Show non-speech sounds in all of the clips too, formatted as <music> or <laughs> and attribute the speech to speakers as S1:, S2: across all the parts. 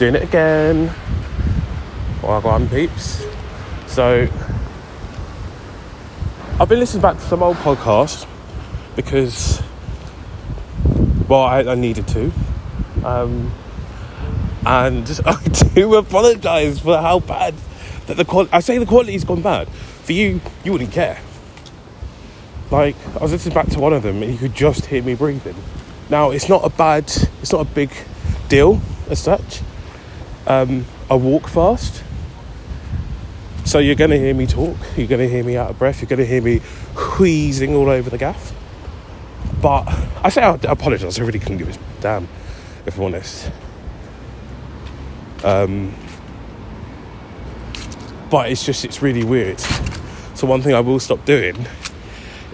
S1: doing it again. On peeps. So, I've been listening back to some old podcasts because, well, I, I needed to. Um, and <laughs> I do apologise for how bad that the quality. I say the quality's gone bad. For you, you wouldn't care. Like I was listening back to one of them, and you could just hear me breathing. Now it's not a bad, it's not a big deal as such. Um, I walk fast, so you're going to hear me talk. You're going to hear me out of breath. You're going to hear me wheezing all over the gaff. But I say I apologise. I really couldn't give a damn, if I'm honest. Um, but it's just it's really weird. So one thing I will stop doing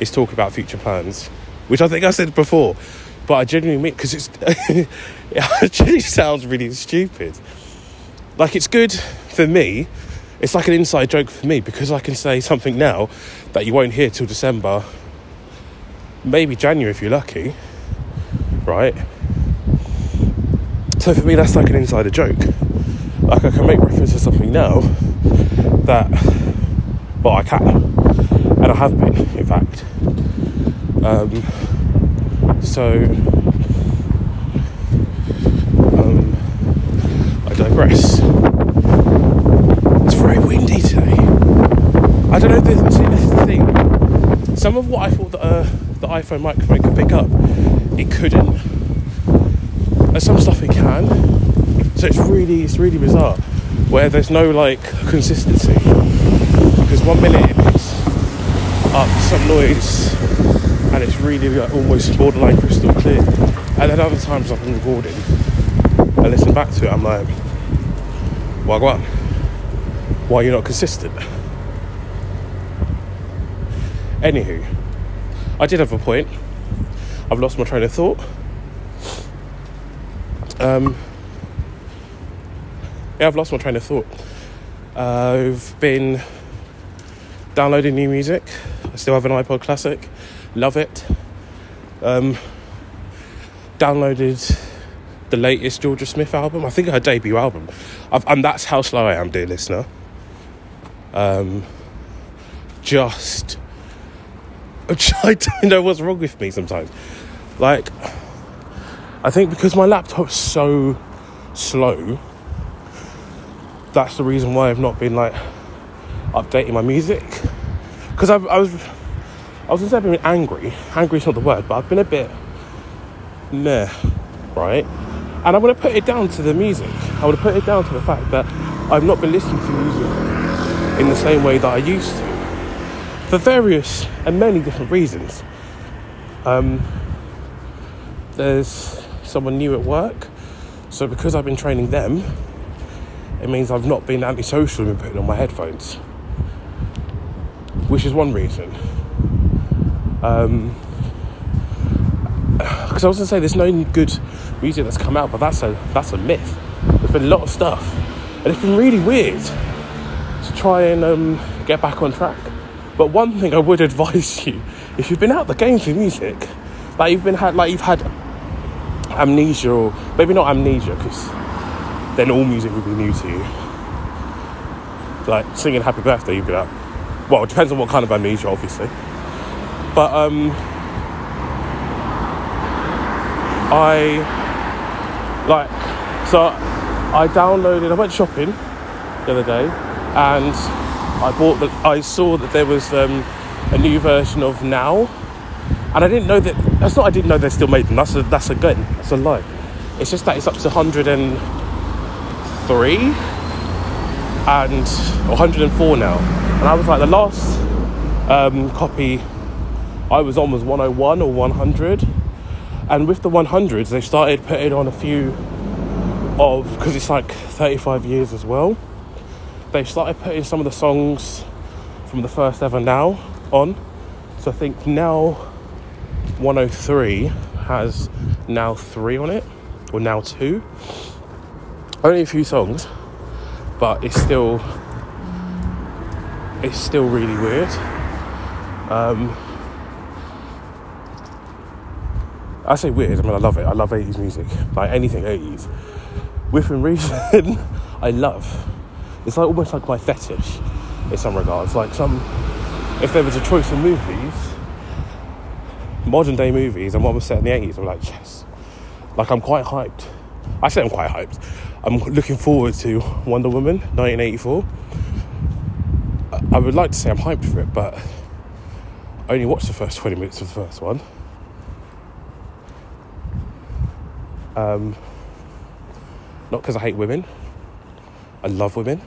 S1: is talk about future plans, which I think I said before, but I genuinely mean because it's <laughs> it actually sounds really stupid. Like it's good for me. It's like an inside joke for me because I can say something now that you won't hear till December, maybe January if you're lucky, right? So for me, that's like an insider joke. Like I can make reference to something now that, well, I can, and I have been, in fact. Um, so, um, I. It's very windy today. I don't know. This, see, this is the thing. Some of what I thought that uh, the iPhone microphone could pick up, it couldn't. And some stuff it can. So it's really, it's really bizarre. Where there's no like consistency. Because one minute it picks up some noise and it's really like, almost borderline crystal clear. And then other times I've been recording, I listen back to it, I'm like, what? Why are you not consistent? Anywho, I did have a point. I've lost my train of thought. Um, yeah, I've lost my train of thought. Uh, I've been downloading new music. I still have an iPod Classic. Love it. Um, downloaded the latest Jorja Smith album. I think her debut album. I've, and that's how slow I am, dear listener. Um, just, <laughs> I don't know what's wrong with me sometimes. Like, I think because my laptop's so slow, that's the reason why I've not been like updating my music. Because I was, I was say being angry. Angry is not the word, but I've been a bit meh, right? And I'm gonna put it down to the music. I want to put it down to the fact that I've not been listening to music in the same way that I used to, for various and many different reasons. Um, there's someone new at work, so because I've been training them, it means I've not been antisocial and been putting on my headphones, which is one reason. Um, because I was gonna say there's no good music that's come out, but that's a that's a myth. There's been a lot of stuff, and it's been really weird to try and um, get back on track. But one thing I would <laughs> advise you, if you've been out the game for music, like you've been had like you've had amnesia or maybe not amnesia because then all music would be new to you. Like singing Happy Birthday, you'd be like, well, it depends on what kind of amnesia, obviously. But um, I like so I downloaded. I went shopping the other day, and I bought the. I saw that there was um, a new version of Now, and I didn't know that. That's not. I didn't know they still made them. That's a. That's a gun. That's a lie. It's just that it's up to 103 and 104 now. And I was like, the last um, copy I was on was 101 or 100. And with the 100s, they started putting on a few of, because it's like 35 years as well, they started putting some of the songs from the first ever Now on. So I think Now 103 has Now 3 on it, or Now 2. Only a few songs, but it's still it's still really weird. Um, I say weird. I mean, I love it. I love 80s music, like anything 80s. within reason, I love. It's like almost like my fetish in some regards. Like some, if there was a choice of movies, modern day movies, and one was set in the 80s, I'm like, yes. Like I'm quite hyped. I say I'm quite hyped. I'm looking forward to Wonder Woman 1984. I would like to say I'm hyped for it, but I only watched the first 20 minutes of the first one. Um, not because I hate women. I love women.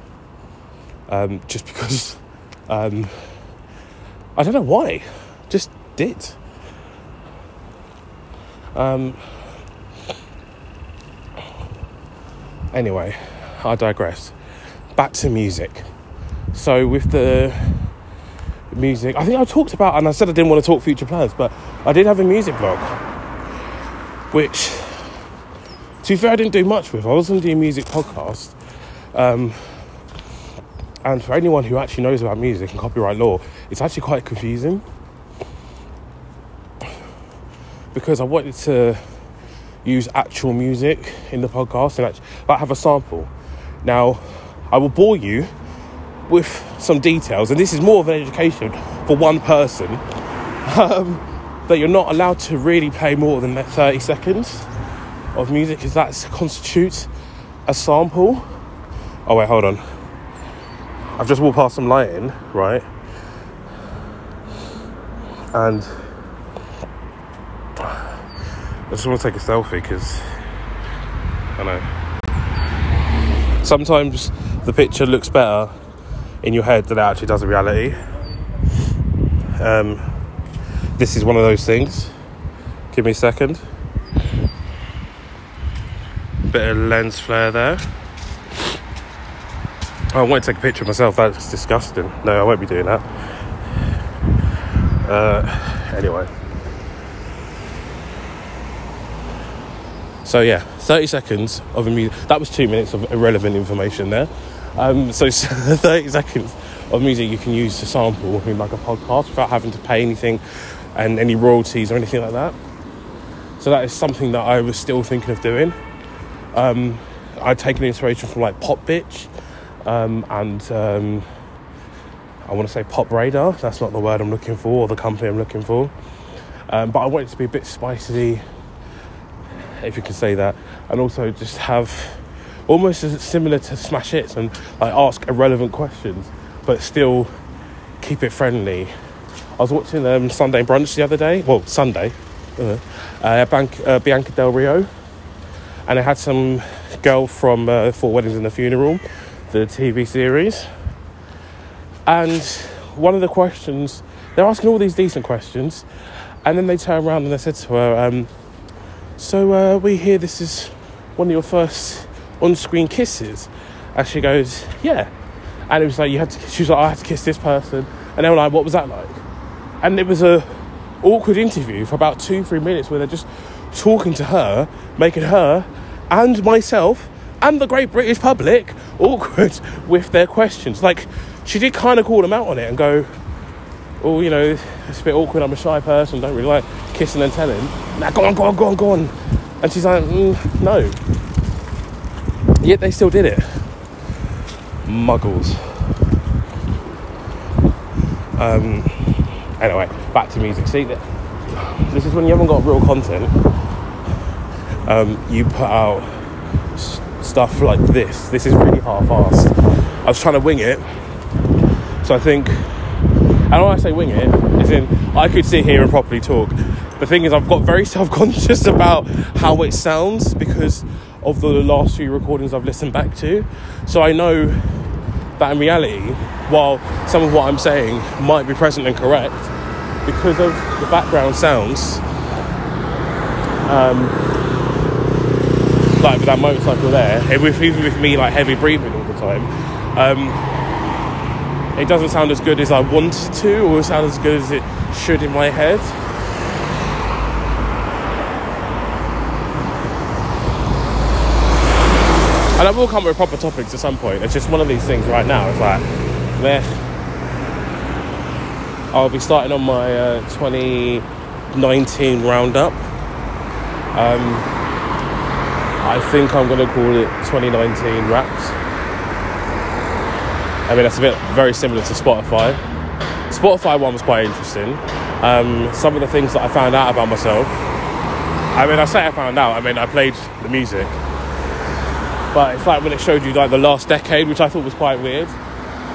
S1: Um, just because <laughs> um, I don't know why. Just did. Um, anyway, I digress. Back to music. So with the music, I think I talked about, and I said I didn't want to talk future plans, but I did have a music blog, which, to be fair, I didn't do much with. I was going to do a music podcast. Um, and for anyone who actually knows about music and copyright law, it's actually quite confusing. Because I wanted to use actual music in the podcast and actually, like have a sample. Now, I will bore you with some details, and this is more of an education for one person, <laughs> um, that you're not allowed to really play more than 30 seconds of music because that constitutes a sample. Oh, wait, hold on. I've just walked past some lighting, right? And I just want to take a selfie because I know sometimes the picture looks better in your head than it actually does in reality. Um, this is one of those things. Give me a second. Bit of lens flare there. I won't take a picture of myself. That's disgusting. No, I won't be doing that. Uh, anyway. So yeah, 30 seconds of music. That was two minutes of irrelevant information there. Um, so <laughs> 30 seconds of music you can use to sample in like a podcast without having to pay anything and any royalties or anything like that. So that is something that I was still thinking of doing. Um, I'd taken inspiration from like Popbitch um, and um, I want to say Pop Radar. That's not the word I'm looking for or the company I'm looking for. Um, but I want it to be a bit spicy, if you can say that, and also just have almost as similar to smash hits and like ask irrelevant questions, but still keep it friendly. I was watching um, Sunday Brunch the other day. Well, Sunday, uh, uh, Bank, uh, Bianca Del Rio, and I had some girl from uh, Four Weddings and a Funeral, the TV series, and one of the questions they're asking all these decent questions, and then they turn around and they said to her, um, "So uh, we hear this is one of your first on-screen kisses?" And she goes, "Yeah," and it was like you had to. She was like, "I had to kiss this person," and they were like, "What was that like?" And it was a awkward interview for about two, three minutes where they're just talking to her, making her and myself and the great British public awkward <laughs> with their questions. Like, she did kind of call them out on it and go, oh, you know, it's a bit awkward. I'm a shy person, don't really like kissing and telling. Now, go on, go on, go on, go on. And she's like, mm, no. Yet they still did it. Muggles. Um, anyway, back to music. See, this is when you haven't got real content. Um, you put out stuff like this. This is really half-assed. I was trying to wing it, so I think. And when I say wing it, is in I could sit here and properly talk. The thing is, I've got very <laughs> self-conscious about how it sounds because of the last few recordings I've listened back to. So I know that in reality, while some of what I'm saying might be present and correct, because of the background sounds, um, that motorcycle there, with, even with me like heavy breathing all the time, um, it doesn't sound as good as I wanted to, or sound as good as it should in my head. And I will come with proper topics at some point. It's just one of these things right now. It's like, meh. I'll be starting on my uh, 2019 roundup. Um, I think I'm going to call it 2019 Wrapped. I mean, that's a bit very similar to Spotify. Spotify one was quite interesting. Um, some of the things that I found out about myself. I mean, I say I found out. I mean, I played the music, but it's like when it showed you like the last decade, which I thought was quite weird.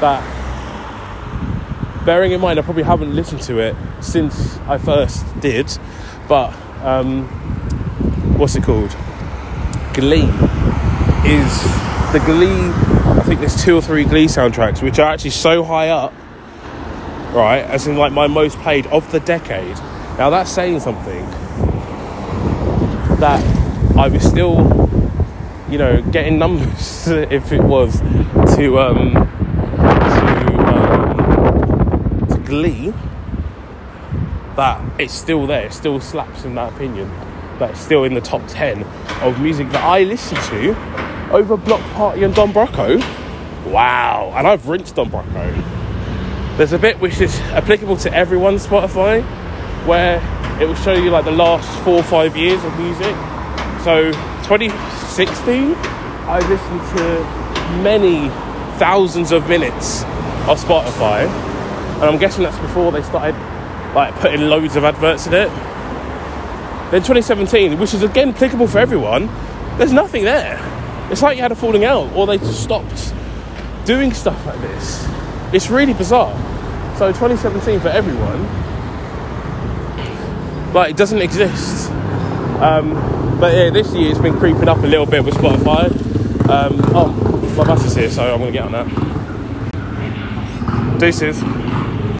S1: That bearing in mind, I probably haven't listened to it since I first did, but um, what's it called? Glee is the Glee. I think there's two or three Glee soundtracks which are actually so high up, right? As in like my most played of the decade. Now that's saying something. That I was still, you know, getting numbers <laughs> if it was to um, to um, to Glee. That it's still there. It still slaps in that opinion. That it's still in the top ten of music that I listen to over Block Party and Don Broco. Wow. And I've rinsed Don Broco. There's a bit which is applicable to everyone's Spotify where it will show you like the last four or five years of music. So 2016, I listened to many thousands of minutes of Spotify. And I'm guessing that's before they started like putting loads of adverts in it. Then 2017, which is again applicable for everyone, there's nothing there. It's like you had a falling out, or they just stopped doing stuff like this. It's really bizarre. So 2017 for everyone, but it doesn't exist. Um, but yeah, this year it's been creeping up a little bit with Spotify. Um, oh, my bus is here, so I'm gonna get on that. Deuces.